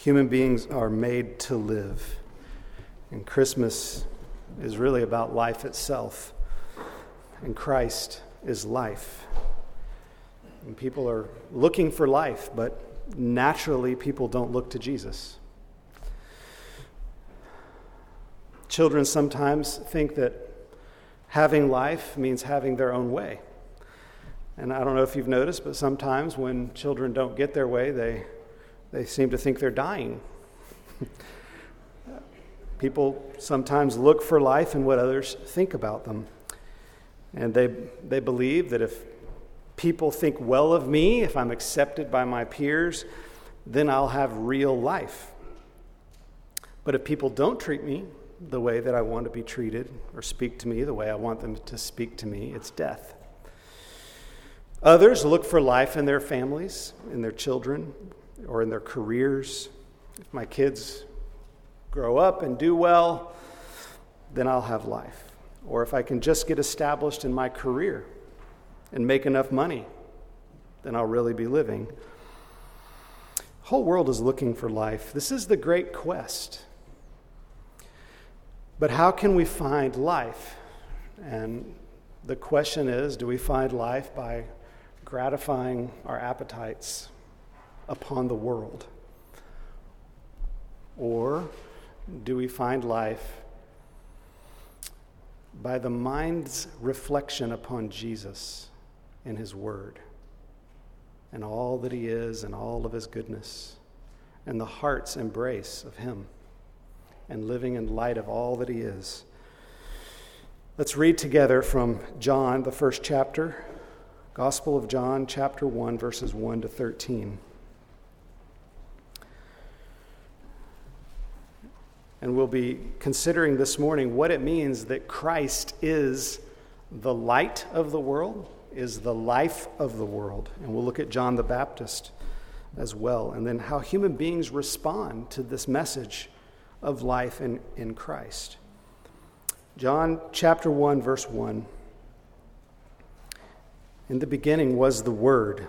Human beings are made to live. And Christmas is really about life itself. And Christ is life. And people are looking for life, but naturally, people don't look to Jesus. Children sometimes think that having life means having their own way. And I don't know if you've noticed, but sometimes when children don't get their way, they they seem to think they're dying. People sometimes look for life in what others think about them. And they, they believe that if people think well of me, if I'm accepted by my peers, then I'll have real life. But if people don't treat me the way that I want to be treated or speak to me the way I want them to speak to me, it's death. Others look for life in their families, in their children, or in their careers. If my kids grow up and do well, then I'll have life. Or if I can just get established in my career and make enough money, then I'll really be living. The whole world is looking for life. This is the great quest. But how can we find life? And the question is do we find life by gratifying our appetites upon the world? Or do we find life by the mind's reflection upon Jesus and His Word and all that He is and all of His goodness and the heart's embrace of Him and living in light of all that He is? Let's read together from John, the first chapter, Gospel of John, chapter 1, verses 1 to 13. And we'll be considering this morning what it means that Christ is the light of the world, is the life of the world. And we'll look at John the Baptist as well, and then how human beings respond to this message of life in, in Christ. John chapter 1, verse 1. In the beginning was the Word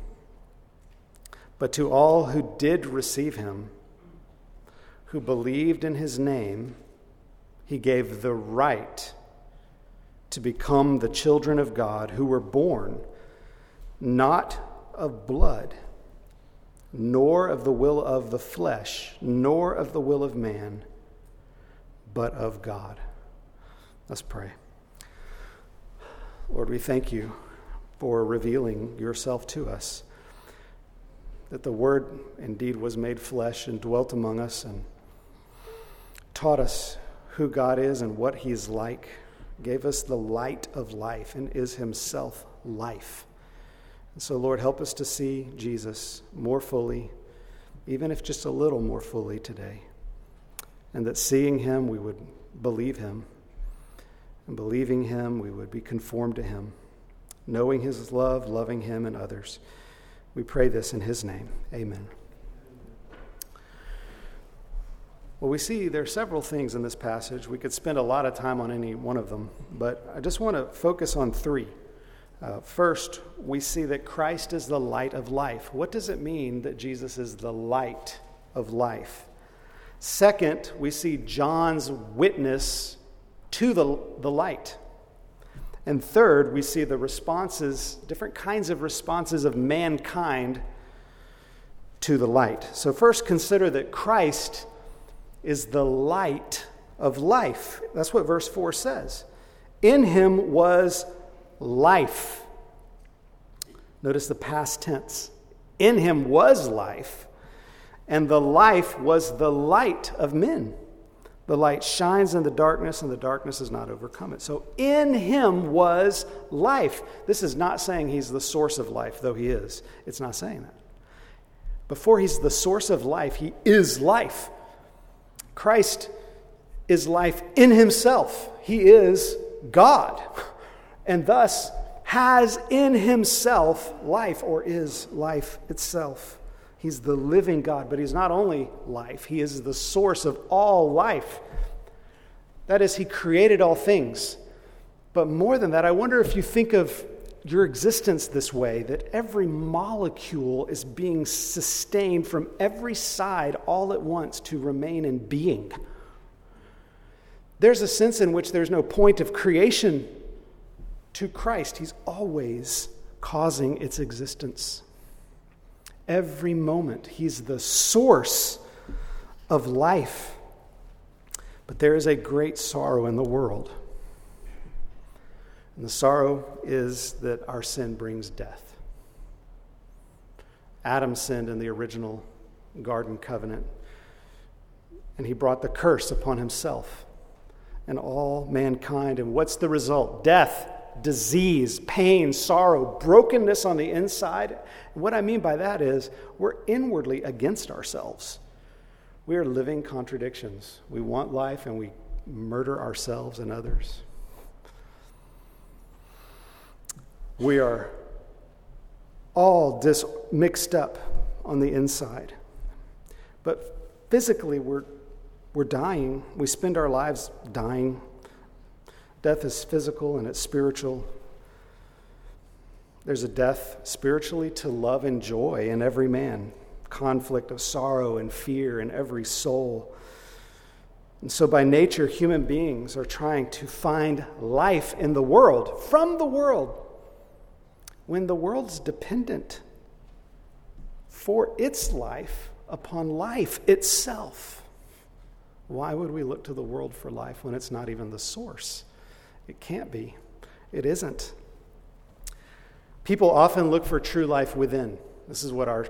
But to all who did receive him, who believed in his name, he gave the right to become the children of God who were born not of blood, nor of the will of the flesh, nor of the will of man, but of God. Let's pray. Lord, we thank you for revealing yourself to us. That the Word indeed was made flesh and dwelt among us and taught us who God is and what He's like, gave us the light of life and is Himself life. And so, Lord, help us to see Jesus more fully, even if just a little more fully today. And that seeing Him, we would believe Him. And believing Him, we would be conformed to Him knowing his love, loving him and others. We pray this in his name. Amen. Well, we see there are several things in this passage. We could spend a lot of time on any one of them, but I just want to focus on three. Uh, first, we see that Christ is the light of life. What does it mean that Jesus is the light of life? Second, we see John's witness to the, the light. And third, we see the responses, different kinds of responses of mankind to the light. So, first consider that Christ is the light of life. That's what verse 4 says. In him was life. Notice the past tense. In him was life, and the life was the light of men. The light shines in the darkness, and the darkness has not overcome it. So, in him was life. This is not saying he's the source of life, though he is. It's not saying that. Before he's the source of life, he is life. Christ is life in himself. He is God, and thus has in himself life, or is life itself. He's the living God, but He's not only life, He is the source of all life. That is, He created all things. But more than that, I wonder if you think of your existence this way that every molecule is being sustained from every side all at once to remain in being. There's a sense in which there's no point of creation to Christ, He's always causing its existence every moment. He's the source of life. But there is a great sorrow in the world. And the sorrow is that our sin brings death. Adam sinned in the original garden covenant, and he brought the curse upon himself and all mankind. And what's the result? Death disease, pain, sorrow, brokenness on the inside. What I mean by that is we're inwardly against ourselves. We are living contradictions. We want life and we murder ourselves and others. We are all dis- mixed up on the inside. But physically, we're, we're dying. We spend our lives dying Death is physical and it's spiritual. There's a death spiritually to love and joy in every man, conflict of sorrow and fear in every soul. And so, by nature, human beings are trying to find life in the world, from the world, when the world's dependent for its life upon life itself. Why would we look to the world for life when it's not even the source? It can't be. It isn't. People often look for true life within. This is what our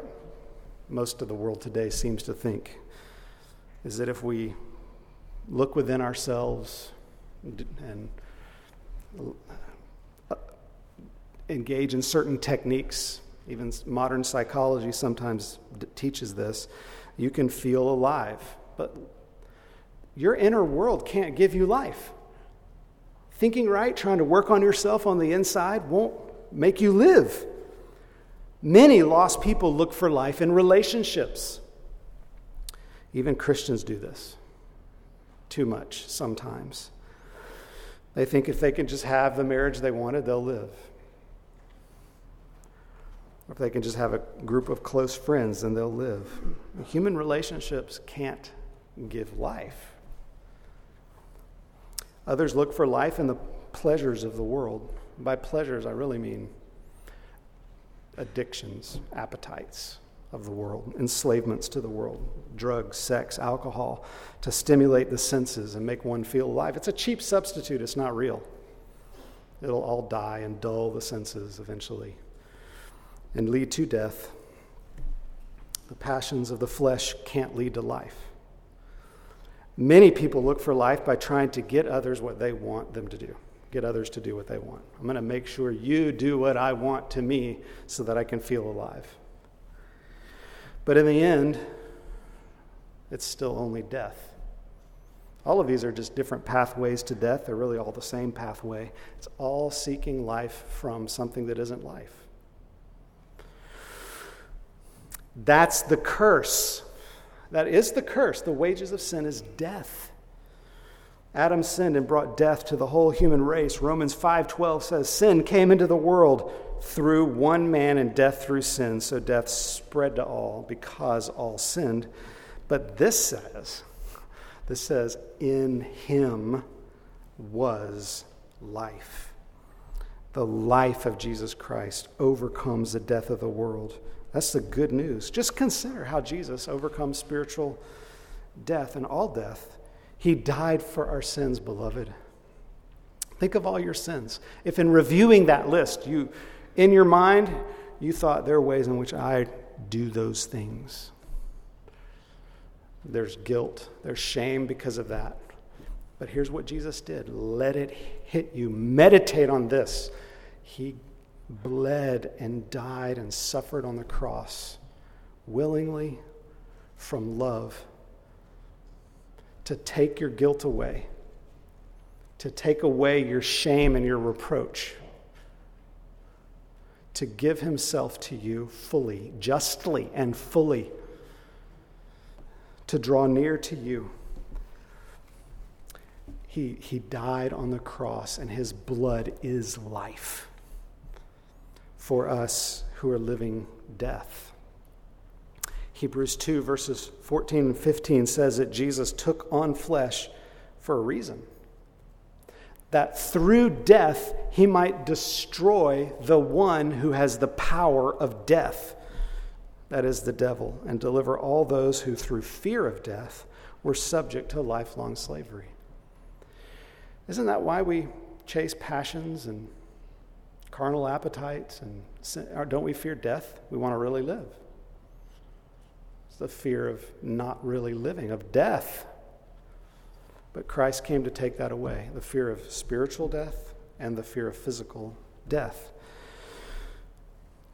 most of the world today seems to think is that if we look within ourselves and engage in certain techniques, even modern psychology sometimes teaches this, you can feel alive. But your inner world can't give you life. Thinking right, trying to work on yourself on the inside won't make you live. Many lost people look for life in relationships. Even Christians do this too much sometimes. They think if they can just have the marriage they wanted, they'll live. Or if they can just have a group of close friends, then they'll live. Human relationships can't give life. Others look for life in the pleasures of the world. By pleasures, I really mean addictions, appetites of the world, enslavements to the world, drugs, sex, alcohol, to stimulate the senses and make one feel alive. It's a cheap substitute, it's not real. It'll all die and dull the senses eventually and lead to death. The passions of the flesh can't lead to life. Many people look for life by trying to get others what they want them to do, get others to do what they want. I'm going to make sure you do what I want to me so that I can feel alive. But in the end, it's still only death. All of these are just different pathways to death. They're really all the same pathway. It's all seeking life from something that isn't life. That's the curse that is the curse. The wages of sin is death. Adam sinned and brought death to the whole human race. Romans 5:12 says sin came into the world through one man and death through sin, so death spread to all because all sinned. But this says, this says in him was life. The life of Jesus Christ overcomes the death of the world That's the good news. Just consider how Jesus overcomes spiritual death and all death. He died for our sins, beloved. Think of all your sins. If in reviewing that list, you, in your mind, you thought there are ways in which I do those things. There's guilt, there's shame because of that. But here's what Jesus did let it hit you. Meditate on this. He bled and died and suffered on the cross willingly from love to take your guilt away, to take away your shame and your reproach, to give himself to you fully, justly, and fully, to draw near to you. He, he died on the cross, and his blood is life for us who are living death. Hebrews 2, verses 14 and 15 says that Jesus took on flesh for a reason. That through death he might destroy the one who has the power of death, that is, the devil, and deliver all those who through fear of death were subject to lifelong slavery. Isn't that why we chase passions and carnal appetites and sin, don't we fear death? We want to really live. It's the fear of not really living, of death. But Christ came to take that away the fear of spiritual death and the fear of physical death.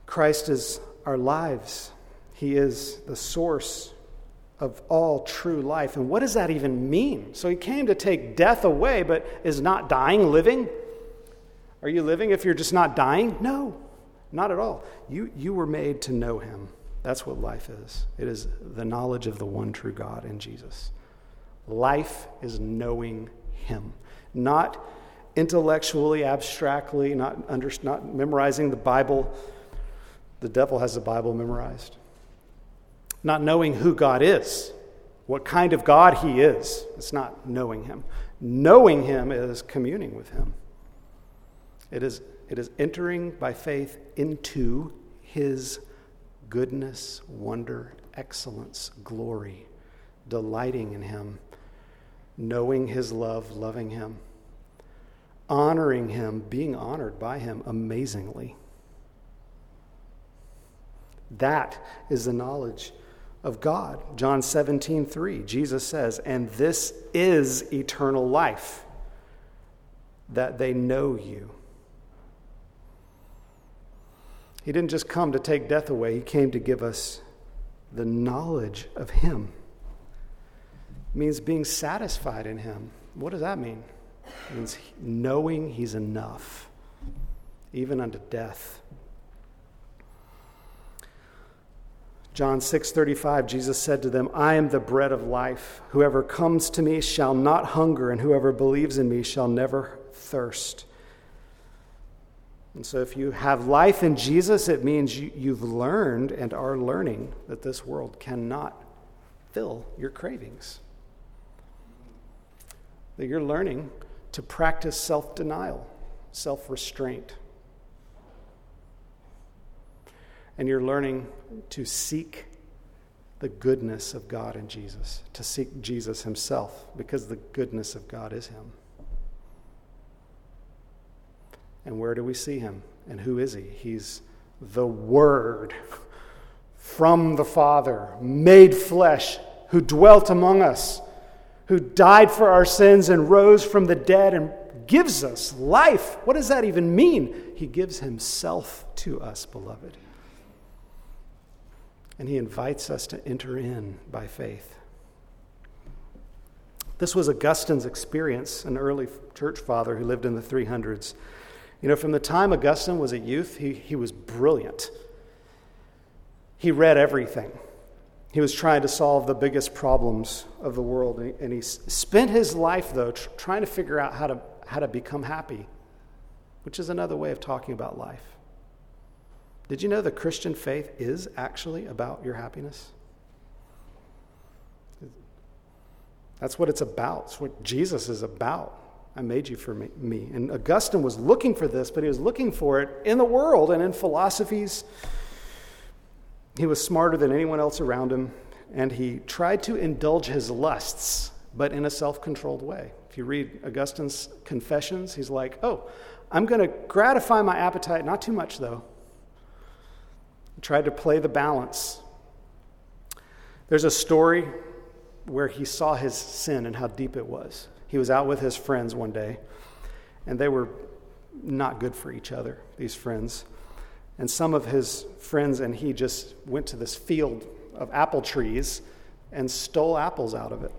Christ is our lives, He is the source of all true life. And what does that even mean? So He came to take death away, but is not dying living? Are you living if you're just not dying? No, not at all. You, you were made to know Him. That's what life is it is the knowledge of the one true God in Jesus. Life is knowing Him, not intellectually, abstractly, not, under, not memorizing the Bible. The devil has the Bible memorized. Not knowing who God is, what kind of God He is. It's not knowing Him. Knowing Him is communing with Him. It is, it is entering by faith into his goodness, wonder, excellence, glory, delighting in him, knowing his love, loving him, honoring him, being honored by him amazingly. That is the knowledge of God. John 17, 3, Jesus says, And this is eternal life, that they know you He didn't just come to take death away, He came to give us the knowledge of Him. It means being satisfied in Him. What does that mean? It means knowing He's enough, even unto death. John 6:35 Jesus said to them, "I am the bread of life. Whoever comes to me shall not hunger, and whoever believes in me shall never thirst." And so, if you have life in Jesus, it means you, have learned and are learning that this world cannot fill your cravings. That you're learning to practice self denial, self restraint. And you're learning to seek the goodness of God in Jesus, to seek Jesus Himself, because the goodness of God is Him. And where do we see him? And who is he? He's the Word from the Father, made flesh, who dwelt among us, who died for our sins and rose from the dead and gives us life. What does that even mean? He gives himself to us, beloved. And he invites us to enter in by faith. This was Augustine's experience, an early church father who lived in the 300s. You know, from the time Augustine was a youth, he, he was brilliant. He read everything. He was trying to solve the biggest problems of the world. And he spent his life, though, tr- trying to figure out how to, how to become happy, which is another way of talking about life. Did you know the Christian faith is actually about your happiness? That's what it's about. It's what Jesus is about. I made you for me. And Augustine was looking for this, but he was looking for it in the world and in philosophies He was smarter than anyone else around him, and he tried to indulge his lusts, but in a self controlled way. If you read Augustine's Confessions, he's like, oh, I'm going to gratify my appetite, not too much though. He tried to play the balance. There's a story where he saw his sin and how deep it was. He was out with his friends one day, and they were not good for each other, these friends. And some of his friends and he just went to this field of apple trees and stole apples out of it.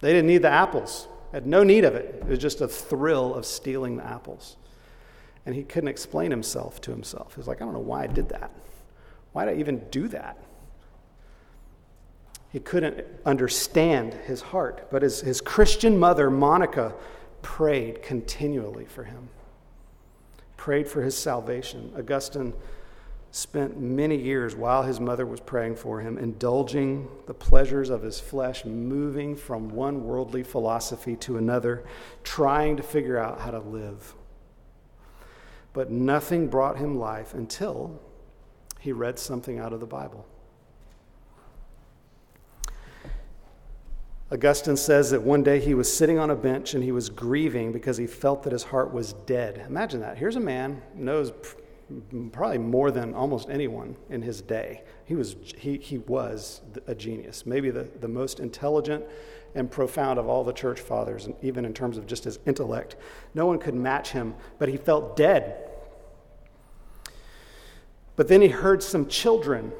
They didn't need the apples, had no need of it. It was just a thrill of stealing the apples. And he couldn't explain himself to himself. He was like, I don't know why I did that. Why did I even do that? He couldn't understand his heart. But his, his Christian mother, Monica, prayed continually for him, prayed for his salvation. Augustine spent many years while his mother was praying for him, indulging the pleasures of his flesh, moving from one worldly philosophy to another, trying to figure out how to live. But nothing brought him life until he read something out of the Bible. Augustine says that one day he was sitting on a bench and he was grieving because he felt that his heart was dead. Imagine that. Here's a man knows probably more than almost anyone in his day. He was, he, he was a genius, maybe the, the most intelligent and profound of all the church fathers, and even in terms of just his intellect. No one could match him, but he felt dead. But then he heard some children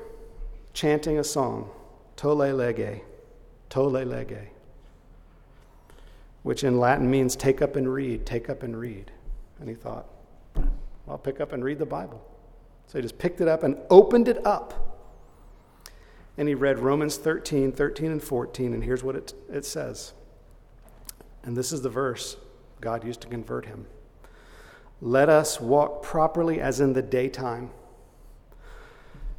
chanting a song, Tolle Lege. Tolle lege, which in Latin means take up and read, take up and read. And he thought, I'll pick up and read the Bible. So he just picked it up and opened it up. And he read Romans 13, 13 and 14, and here's what it, it says. And this is the verse God used to convert him. Let us walk properly as in the daytime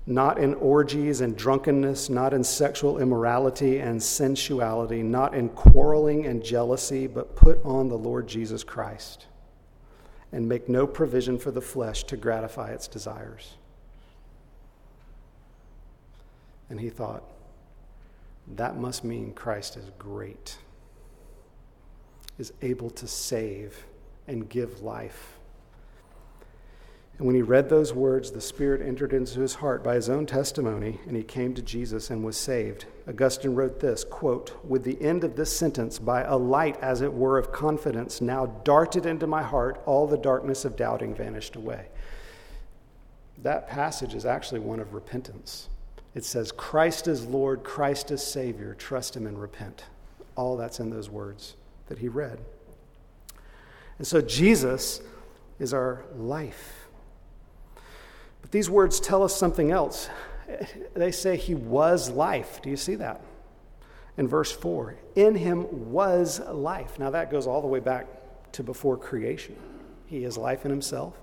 not in orgies and drunkenness, not in sexual immorality and sensuality, not in quarreling and jealousy, but put on the Lord Jesus Christ and make no provision for the flesh to gratify its desires. And he thought, that must mean Christ is great, is able to save and give life and when he read those words, the Spirit entered into his heart by his own testimony, and he came to Jesus and was saved. Augustine wrote this quote, With the end of this sentence, by a light, as it were, of confidence, now darted into my heart, all the darkness of doubting vanished away. That passage is actually one of repentance. It says, Christ is Lord, Christ is Savior, trust him and repent. All that's in those words that he read. And so Jesus is our life. These words tell us something else. They say he was life. Do you see that? In verse 4, in him was life. Now that goes all the way back to before creation. He is life in himself,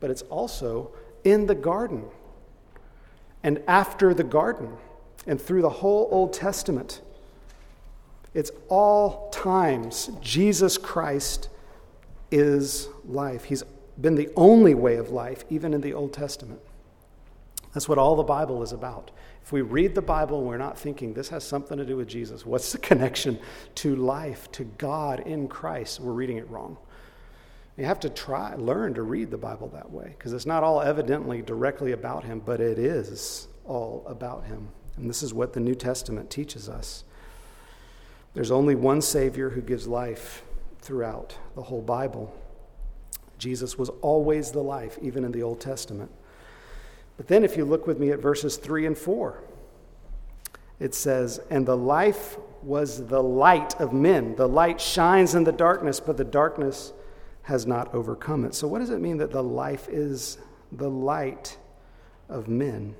but it's also in the garden and after the garden and through the whole Old Testament. It's all times Jesus Christ is life. He's been the only way of life, even in the Old Testament. That's what all the Bible is about. If we read the Bible and we're not thinking this has something to do with Jesus, what's the connection to life, to God in Christ? We're reading it wrong. You have to try, learn to read the Bible that way because it's not all evidently directly about Him, but it is all about Him. And this is what the New Testament teaches us. There's only one Savior who gives life throughout the whole Bible. Jesus was always the life, even in the Old Testament. But then, if you look with me at verses 3 and 4, it says, And the life was the light of men. The light shines in the darkness, but the darkness has not overcome it. So, what does it mean that the life is the light of men?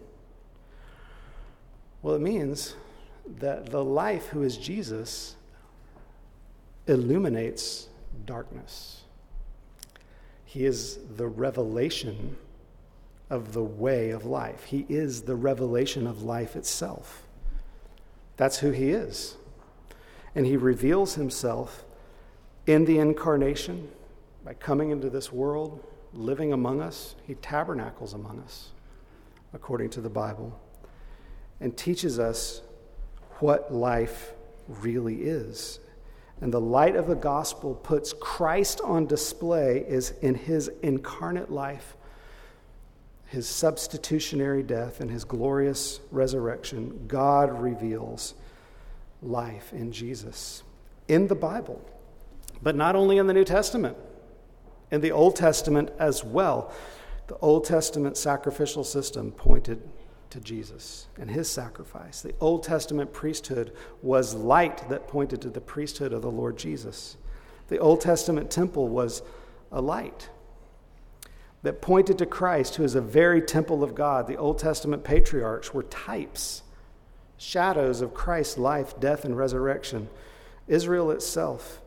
Well, it means that the life who is Jesus illuminates darkness. He is the revelation of the way of life. He is the revelation of life itself. That's who He is. And He reveals Himself in the incarnation by coming into this world, living among us. He tabernacles among us. according to the Bible, and teaches us what life really is. And the light of the gospel puts Christ on display is in his incarnate life, his substitutionary death, and his glorious resurrection. God reveals life in Jesus in the Bible, but not only in the New Testament, in the Old Testament as well. The Old Testament sacrificial system pointed to Jesus and his sacrifice. The Old Testament priesthood was light that pointed to the priesthood of the Lord Jesus. The Old Testament temple was a light that pointed to Christ, who is a very temple of God. The Old Testament patriarchs were types, shadows of Christ's life, death, and resurrection. Israel itself.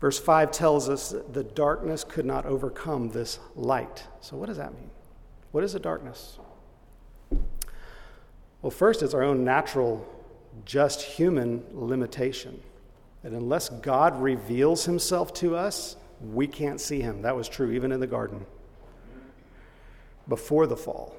Verse 5 tells us that the darkness could not overcome this light. So, what does that mean? What is a darkness? Well, first, it's our own natural, just human limitation. That unless God reveals himself to us, we can't see him. That was true even in the garden before the fall.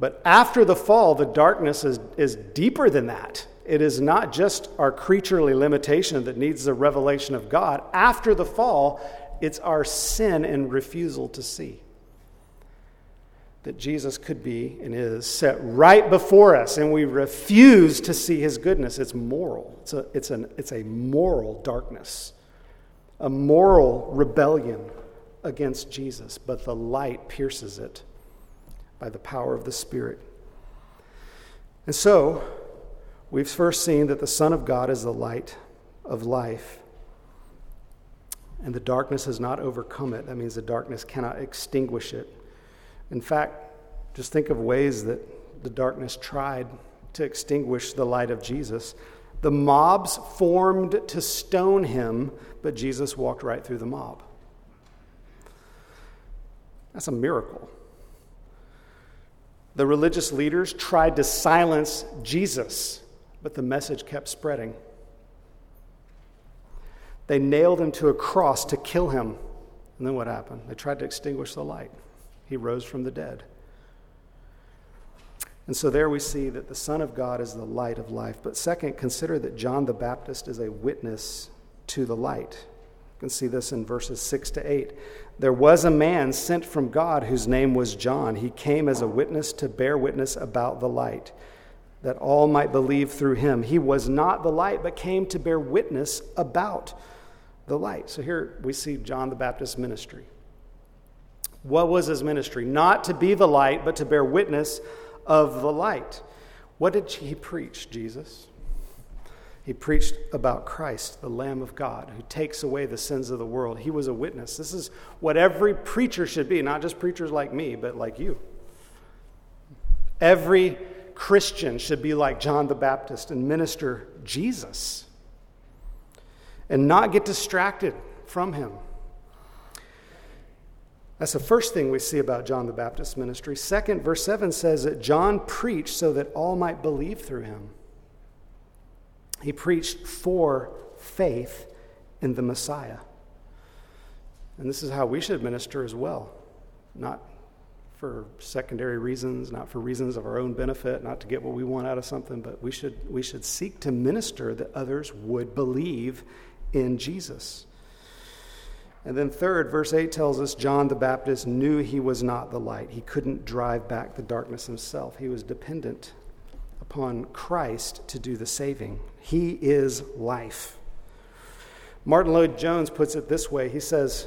But after the fall, the darkness is, is deeper than that. It is not just our creaturely limitation that needs the revelation of God. After the fall, it's our sin and refusal to see that Jesus could be and is set right before us, and we refuse to see his goodness. It's moral. It's a, it's an, it's a moral darkness, a moral rebellion against Jesus, but the light pierces it by the power of the Spirit. And so, we've first seen that the Son of God is the light of life. And the darkness has not overcome it. That means the darkness cannot extinguish it. In fact, just think of ways that the darkness tried to extinguish the light of Jesus. The mobs formed to stone him, but Jesus walked right through the mob. That's a miracle. The religious leaders tried to silence Jesus, but the message kept spreading. They nailed him to a cross to kill him. And then what happened? They tried to extinguish the light. He rose from the dead. And so there we see that the Son of God is the light of life. But second, consider that John the Baptist is a witness to the light. You can see this in verses 6 to 8. There was a man sent from God whose name was John. He came as a witness to bear witness about the light, that all might believe through him. He was not the light, but came to bear witness about the light. So here we see John the Baptist's ministry. What was his ministry? Not to be the light, but to bear witness of the light. What did he preach, Jesus? He preached about Christ, the Lamb of God, who takes away the sins of the world. He was a witness. This is what every preacher should be, not just preachers like me, but like you. Every Christian should be like John the Baptist and minister Jesus and not get distracted from him. That's the first thing we see about John the Baptist's ministry. Second, verse 7 says that John preached so that all might believe through him. He preached for faith in the Messiah. And this is how we should minister as well. Not for secondary reasons, not for reasons of our own benefit, not to get what we want out of something, but we should, we should seek to minister that others would believe in Jesus. And then, third, verse 8 tells us John the Baptist knew he was not the light. He couldn't drive back the darkness himself. He was dependent upon Christ to do the saving. He is life. Martyn Lloyd-Jones puts it this way he says,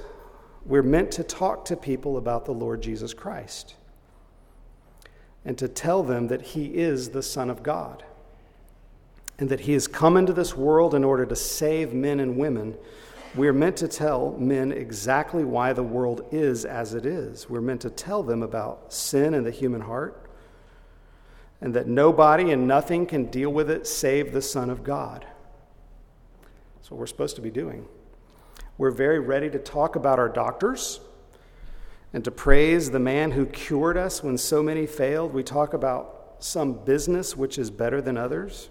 We're meant to talk to people about the Lord Jesus Christ and to tell them that he is the Son of God and that he has come into this world in order to save men and women we're meant to tell men exactly why the world is as it is. We're meant to tell them about sin and the human heart, and that nobody and nothing can deal with it save the Son of God. That's what we're supposed to be doing. We're very ready to talk about our doctors and to praise the man who cured us when so many failed. We talk about some business which is better than others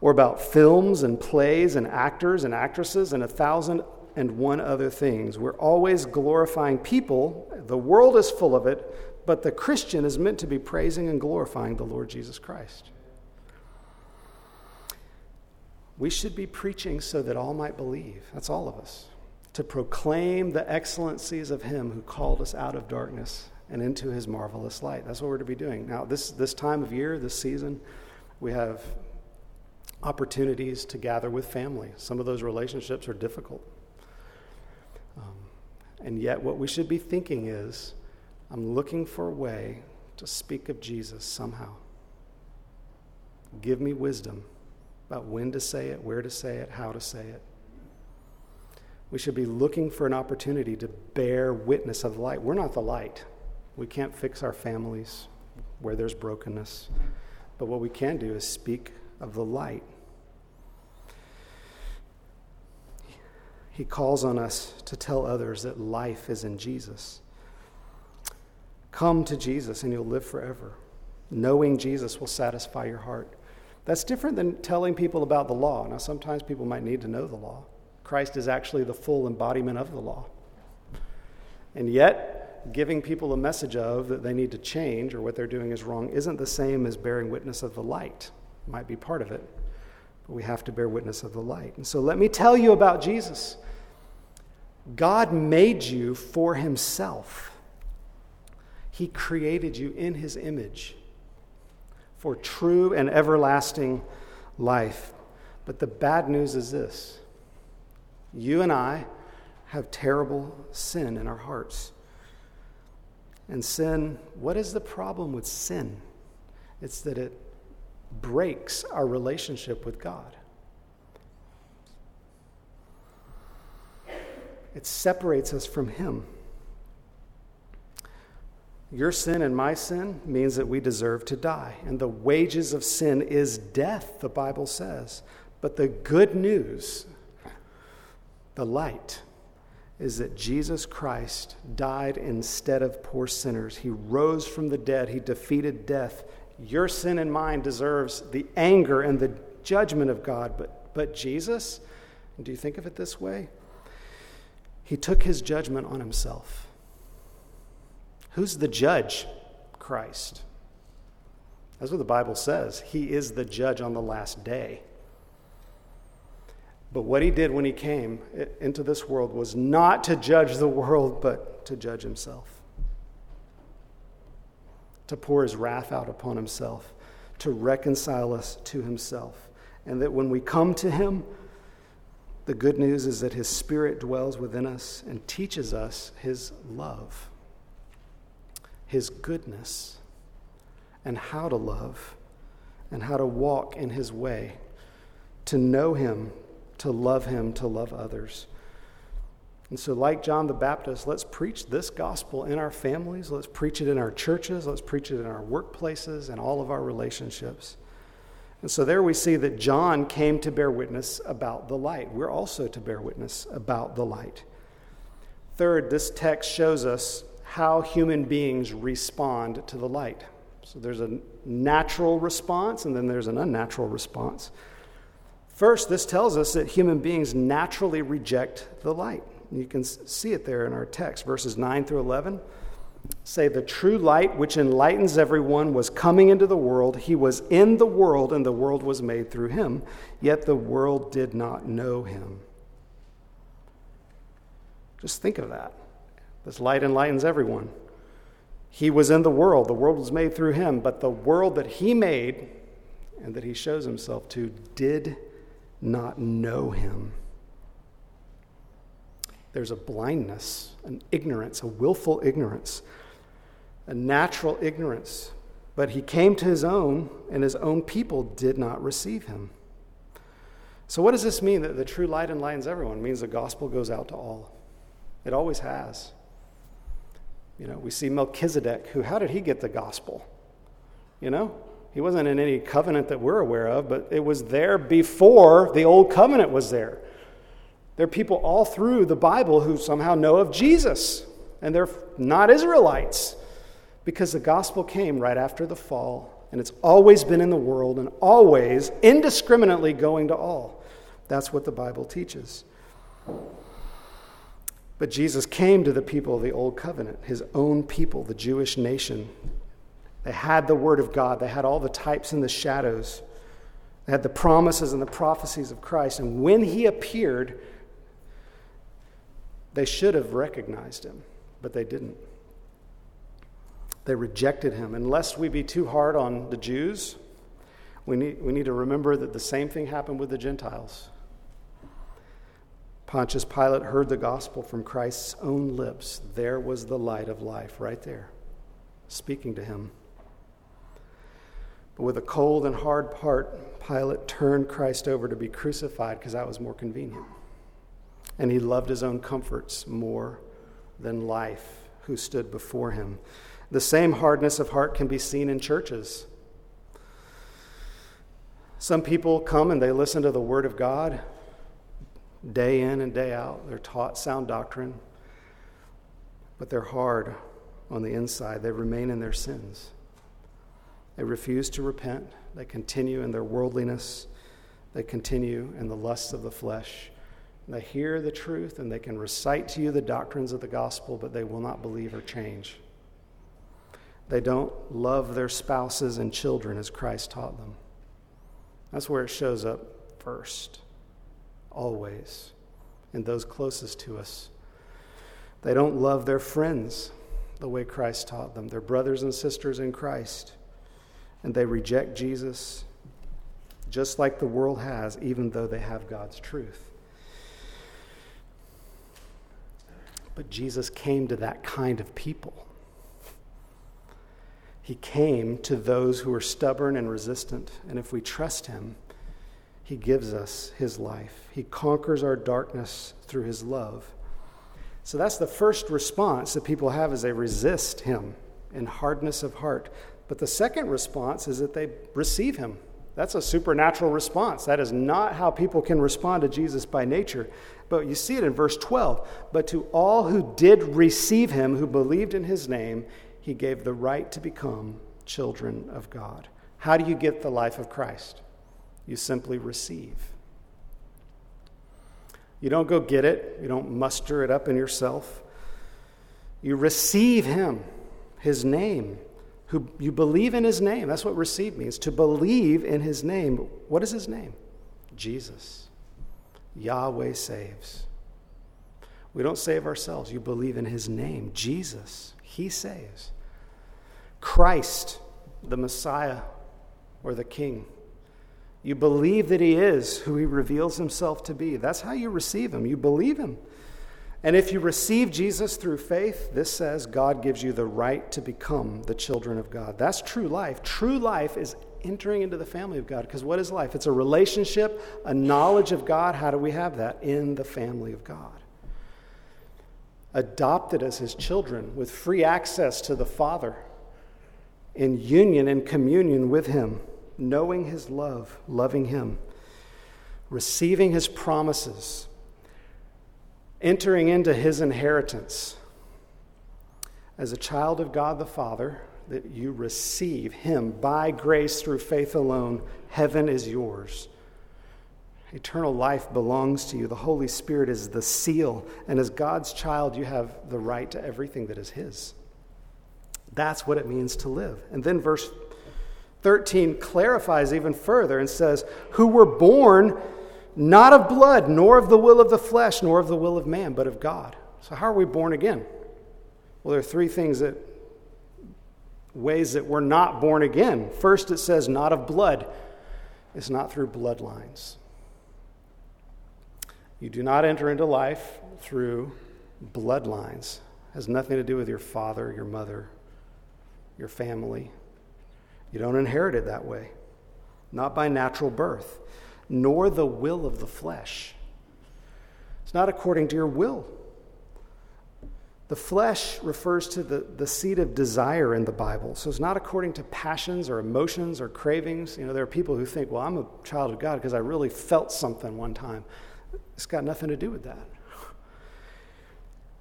or about films and plays and actors and actresses and a thousand and one other things. We're always glorifying people. The world is full of it, but the Christian is meant to be praising and glorifying the Lord Jesus Christ. We should be preaching so that all might believe. That's all of us. To proclaim the excellencies of Him who called us out of darkness and into His marvelous light. That's what we're to be doing. Now, this, this time of year, this season, we have opportunities to gather with family. Some of those relationships are difficult. Um, and yet, what we should be thinking is I'm looking for a way to speak of Jesus somehow. Give me wisdom about when to say it, where to say it, how to say it. We should be looking for an opportunity to bear witness of the light. We're not the light. We can't fix our families where there's brokenness. But what we can do is speak of the light. He calls on us to tell others that life is in Jesus. Come to Jesus and you'll live forever. Knowing Jesus will satisfy your heart. That's different than telling people about the law. Now, sometimes people might need to know the law. Christ is actually the full embodiment of the law. And yet, giving people a message of that they need to change or what they're doing is wrong isn't the same as bearing witness of the light. Might be part of it, but we have to bear witness of the light. And so let me tell you about Jesus. God made you for himself. He created you in his image for true and everlasting life. But the bad news is this you and I have terrible sin in our hearts. And sin, what is the problem with sin? It's that it breaks our relationship with God. It separates us from Him. Your sin and my sin means that we deserve to die. And the wages of sin is death, the Bible says. But the good news, the light, is that Jesus Christ died instead of poor sinners. He rose from the dead, He defeated death. Your sin and mine deserves the anger and the judgment of God. But, but Jesus, do you think of it this way? He took his judgment on himself. Who's the judge? Christ. That's what the Bible says. He is the judge on the last day. But what he did when he came into this world was not to judge the world, but to judge himself. To pour his wrath out upon himself, to reconcile us to himself. And that when we come to him, the good news is that His Spirit dwells within us and teaches us His love, His goodness, and how to love, and how to walk in His way, to know Him, to love Him, to love others. And so, like John the Baptist, let's preach this gospel in our families. Let's preach it in our churches. Let's preach it in our workplaces and all of our relationships. And so there we see that John came to bear witness about the light. We're also to bear witness about the light. Third, this text shows us how human beings respond to the light. So there's a natural response and then there's an unnatural response. First, this tells us that human beings naturally reject the light. You can see it there in our text, verses 9 through 11 say, The true light which enlightens everyone was coming into the world. He was in the world, and the world was made through him, yet the world did not know him. Just think of that. This light enlightens everyone. He was in the world, the world was made through him, but the world that he made and that he shows himself to did not know him. There's a blindness, an ignorance, a willful ignorance, a natural ignorance. But he came to his own, and his own people did not receive him. So, what does this mean that the true light enlightens everyone? It means the gospel goes out to all. It always has. You know, we see Melchizedek, who, how did he get the gospel? You know, he wasn't in any covenant that we're aware of, but it was there before the old covenant was there. There are people all through the Bible who somehow know of Jesus, and they're not Israelites because the gospel came right after the fall, and it's always been in the world and always indiscriminately going to all. That's what the Bible teaches. But Jesus came to the people of the Old Covenant, his own people, the Jewish nation. They had the Word of God, they had all the types and the shadows, they had the promises and the prophecies of Christ. And when he appeared, they should have recognized him, but they didn't. They rejected him. And lest we be too hard on the Jews, we need, we need to remember that the same thing happened with the Gentiles. Pontius Pilate heard the gospel from Christ's own lips. There was the light of life right there, speaking to him. But with a cold and hard heart, Pilate turned Christ over to be crucified because that was more convenient. And he loved his own comforts more than life who stood before him. The same hardness of heart can be seen in churches. Some people come and they listen to the Word of God day in and day out. They're taught sound doctrine, but they're hard on the inside. They remain in their sins. They refuse to repent. They continue in their worldliness. They continue in the lusts of the flesh. They hear the truth and they can recite to you the doctrines of the gospel, but they will not believe or change. They don't love their spouses and children as Christ taught them. That's where it shows up first always, in those closest to us. They don't love their friends the way Christ taught them, their brothers and sisters in Christ, and they reject Jesus just like the world has, even though they have God's truth. But Jesus came to that kind of people. He came to those who are stubborn and resistant, and if we trust Him, he gives us His life. He conquers our darkness through His love. So that's the first response that people have is they resist Him in hardness of heart. But the second response is that they receive Him. That's a supernatural response. That is not how people can respond to Jesus by nature. But you see it in verse 12. But to all who did receive him, who believed in his name, he gave the right to become children of God. How do you get the life of Christ? you simply receive. You don't go get it, you don't muster it up in yourself. You receive Him, His name, who you believe in His name. That's what receive means to believe in His name. What is His name? Jesus. Yahweh saves. We don't save ourselves. You believe in His name, Jesus. He saves. Christ, the Messiah or the King. You believe that He is who He reveals Himself to be. That's how you receive Him. You believe Him. And if you receive Jesus through faith, this says God gives you the right to become the children of God. That's true life. True life is entering into the family of God. Because what is life? It's a relationship, a knowledge of God. How do we have that? In the family of God. Adopted as His children with free access to the Father, in union and communion with Him knowing his love, loving him, receiving his promises, entering into his inheritance. As a child of God the Father, that you receive him by grace through faith alone, heaven is yours. Eternal life belongs to you. The Holy Spirit is the seal. And as God's child, you have the right to everything that is His. That's what it means to live. And then verse 13 clarifies even further and says, Who were born not of blood, nor of the will of the flesh, nor of the will of man, but of God. So, how are we born again? Well, there are three things that ways that we're not born again. First, it says, not of blood. It's not through bloodlines. You do not enter into life through bloodlines. It has nothing to do with your father, your mother, your family. You don't inherit it that way, not by natural birth, nor the will of the flesh. It's not according to your will. The flesh refers to the, the seed of desire in the Bible. So it's not according to passions or emotions or cravings. You know, there are people who think, well, I'm a child of God because I really felt something one time. It's got nothing to do with that.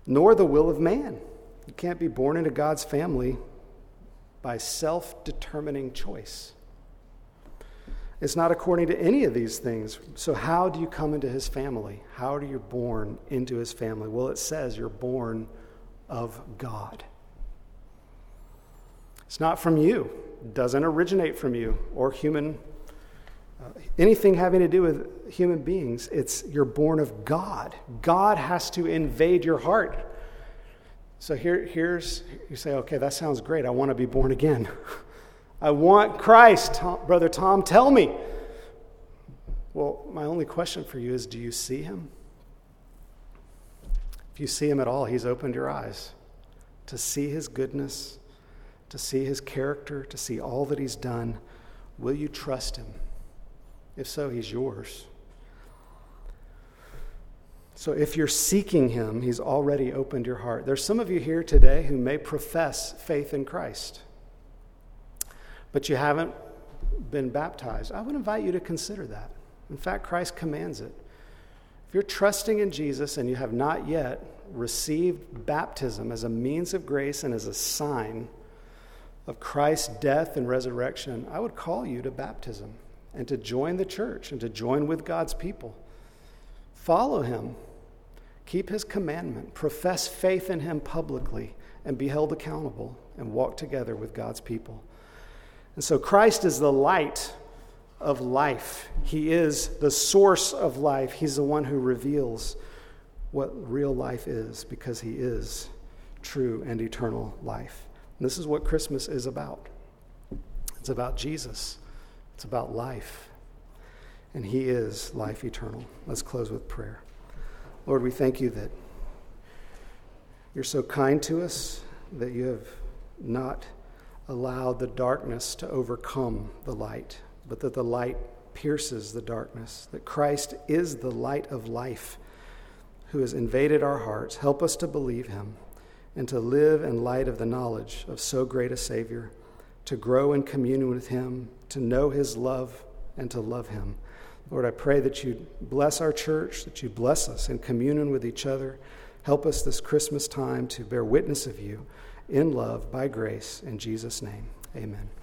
Nor the will of man. You can't be born into God's family by self determining choice. It's not according to any of these things. So, how do you come into his family? How are you born into his family? Well, it says you're born of God. It's not from you, it doesn't originate from you or human, uh, anything having to do with human beings. It's you're born of God. God has to invade your heart. So, here, here's, you say, okay, that sounds great. I want to be born again. I want Christ. Tom, Brother Tom, tell me. Well, my only question for you is do you see him? If you see him at all, he's opened your eyes to see his goodness, to see his character, to see all that he's done. Will you trust him? If so, he's yours. So if you're seeking him, he's already opened your heart. There's some of you here today who may profess faith in Christ but you haven't been baptized, I would invite you to consider that. In fact, Christ commands it. If you're trusting in Jesus and you have not yet received baptism as a means of grace and as a sign of Christ's death and resurrection, I would call you to baptism and to join the church and to join with God's people. Follow him, keep his commandment, profess faith in him publicly, and be held accountable and walk together with God's people. And so Christ is the light of life. He is the source of life. He's the one who reveals what real life is because he is true and eternal life. And this is what Christmas is about it's about Jesus, it's about life. And he is life eternal. Let's close with prayer. Lord, we thank you that you're so kind to us, that you have not allowed the darkness to overcome the light, but that the light pierces the darkness, that Christ is the light of life who has invaded our hearts. Help us to believe him and to live in light of the knowledge of so great a Savior, to grow in communion with him, to know his love, and to love him. Lord, I pray that you bless our church, that you bless us in communion with each other. Help us this Christmas time to bear witness of you in love by grace. In Jesus' name, amen.